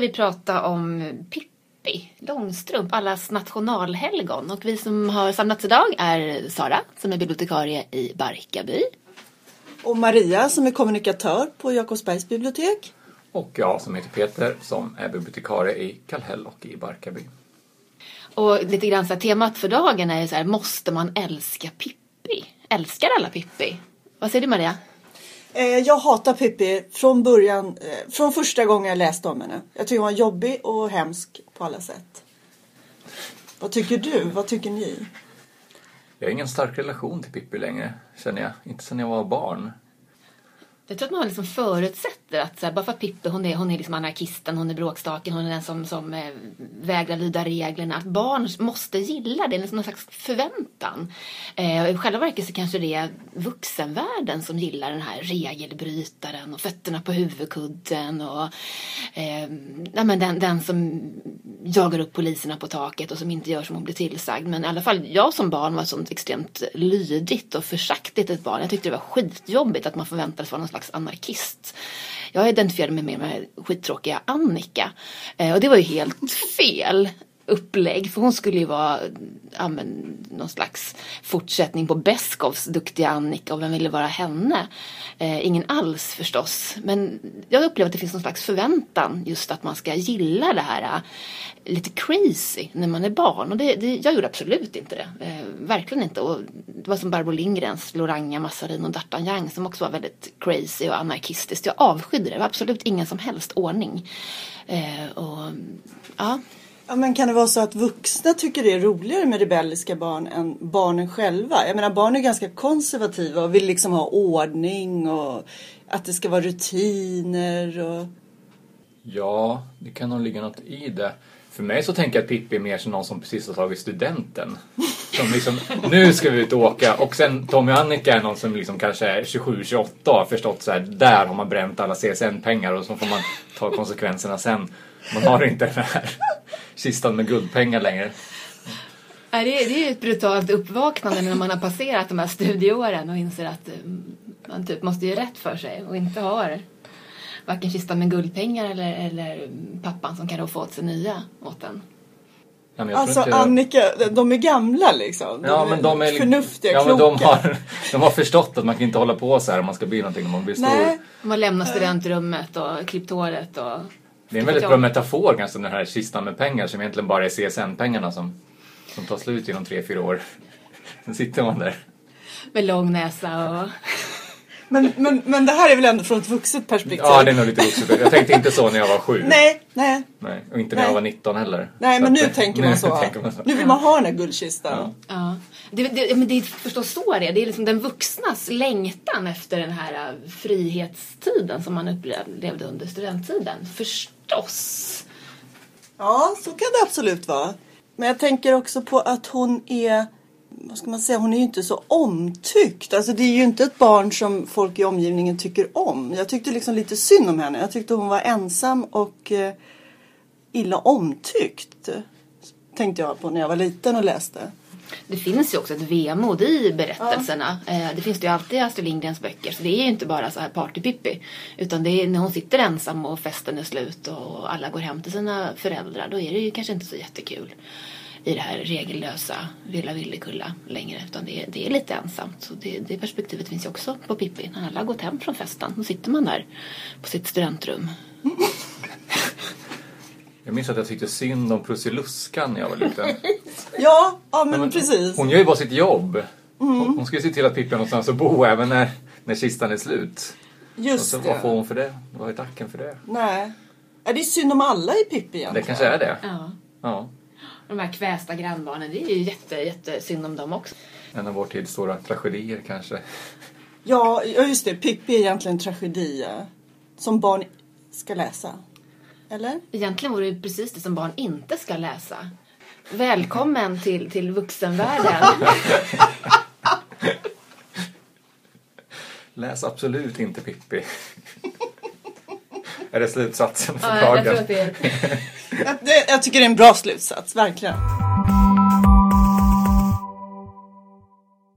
vi prata om Pippi Långstrump, allas nationalhelgon. Och vi som har samlats idag är Sara som är bibliotekarie i Barkarby. Och Maria som är kommunikatör på Jakobsbergs bibliotek. Och jag som heter Peter som är bibliotekarie i Kallhäll och i Barkarby. Och lite grann så här, temat för dagen är ju så här, måste man älska Pippi? Älskar alla Pippi? Vad säger du Maria? Eh, jag hatar Pippi från början, eh, från första gången jag läste om henne. Jag tycker hon var jobbig och hemsk på alla sätt. Vad tycker du? Vad tycker ni? Jag har ingen stark relation till Pippi längre, känner jag. Inte sedan jag var barn. Jag tror att man liksom förutsätter att så här, bara för att Pippi hon är, hon är liksom anarkisten, hon är bråkstaken, hon är den som, som eh, vägrar lyda reglerna. Att barn måste gilla det, det är liksom någon slags förväntan. Eh, I själva verket så kanske det är vuxenvärlden som gillar den här regelbrytaren och fötterna på huvudkudden och eh, nej, men den, den som jagar upp poliserna på taket och som inte gör som hon blir tillsagd. Men i alla fall jag som barn var ett sånt extremt lydigt och försaktigt ett barn. Jag tyckte det var skitjobbigt att man förväntades vara någon slags anarkist. Jag identifierade mig mer med skittråkiga Annika. Eh, och det var ju helt fel upplägg. För hon skulle ju vara ja, men, någon slags fortsättning på Beskovs duktiga Annika och vem ville vara henne? Eh, ingen alls förstås. Men jag upplever att det finns någon slags förväntan just att man ska gilla det här eh, lite crazy när man är barn. Och det, det, jag gjorde absolut inte det. Eh, verkligen inte. Och det var som Barbro Lindgrens Loranga, Massarin och D'Artagnan som också var väldigt crazy och anarkistiskt. Jag avskydde det. Det var absolut ingen som helst ordning. Eh, och ja Ja, men kan det vara så att vuxna tycker det är roligare med rebelliska barn än barnen själva? Jag menar barn är ganska konservativa och vill liksom ha ordning och att det ska vara rutiner och... Ja, det kan nog ligga något i det. För mig så tänker jag att Pippi är mer som någon som precis har tagit studenten. Som liksom, nu ska vi ut och åka. Och sen Tommy och Annika är någon som liksom kanske är 27-28 och har förstått så här, där har man bränt alla CSN-pengar och så får man ta konsekvenserna sen. Man har inte den här kistan med guldpengar längre. Nej, det, är, det är ett brutalt uppvaknande när man har passerat de här studieåren och inser att eh, man typ måste göra rätt för sig och inte har varken kistan med guldpengar eller, eller pappan som kan då få åt sig nya åt en. Ja, alltså inte... Annika, de är gamla liksom. De ja, men de är förnuftiga, ja, kloka. Men de, har, de har förstått att man kan inte hålla på så här om man ska bli någonting när man blir Nej. stor. Man lämnar studentrummet och klippt håret och... Det är en väldigt bra metafor ganska den här kistan med pengar som egentligen bara är CSN-pengarna som, som tar slut inom tre, fyra år. Sen sitter man där. Med lång näsa och... Men, men, men det här är väl ändå från ett vuxet perspektiv? Ja, det är nog lite vuxet. Jag tänkte inte så när jag var sju. Nej, nej. nej och inte när Nej. jag var 19 heller. Nej, Så men nu att- tänker man, nu så. tänker man så. Nu vill man ha den här guldkistan. Ja. Ja. Det, det, men det är förstås så det är. Det är liksom den vuxnas längtan efter den här äh, frihetstiden som man upplevde under studenttiden. Förstås. Ja, så kan det absolut vara. Men jag tänker också på att hon är, vad ska man säga, hon är ju inte så omtyckt. Alltså det är ju inte ett barn som folk i omgivningen tycker om. Jag tyckte liksom lite synd om henne. Jag tyckte hon var ensam och eh, illa omtyckt. Tänkte jag på när jag var liten och läste. Det finns ju också ett vemod i berättelserna. Eh, Det finns det ju alltid i Astrid Lindgrens böcker. Så det är ju inte bara så här partypippi. Utan det är när hon sitter ensam och festen är slut och alla går hem till sina föräldrar. Då är det ju kanske inte så jättekul i det här regellösa Villa Villekulla längre. Utan det är, det är lite ensamt. Så det, det perspektivet finns ju också på Pippi. När alla har gått hem från festen. Då sitter man där på sitt studentrum. Jag minns att jag tyckte synd om Prussiluskan när jag var liten. Ja, ja men, Men precis. Hon gör ju bara sitt jobb. Hon, hon ska ju se till att Pippi har någonstans att bo även när, när kistan är slut. Just så, vad får det. hon för det? Vad är tacken för det? Nej. Ja, det är synd om alla i Pippi Det egentligen. kanske är det. Ja. Ja. De här kvästa grannbarnen. Det är ju jätte, jätte synd om dem också. En av vår tids stora tragedier kanske. Ja, ja, just det. Pippi är egentligen en tragedi. Som barn ska läsa. Eller? Egentligen vore det precis det som barn inte ska läsa. Välkommen till, till vuxenvärlden. Läs absolut inte Pippi. är det slutsatsen för ja, jag dagen? tror att det är... Jag, det, jag tycker det är en bra slutsats, verkligen.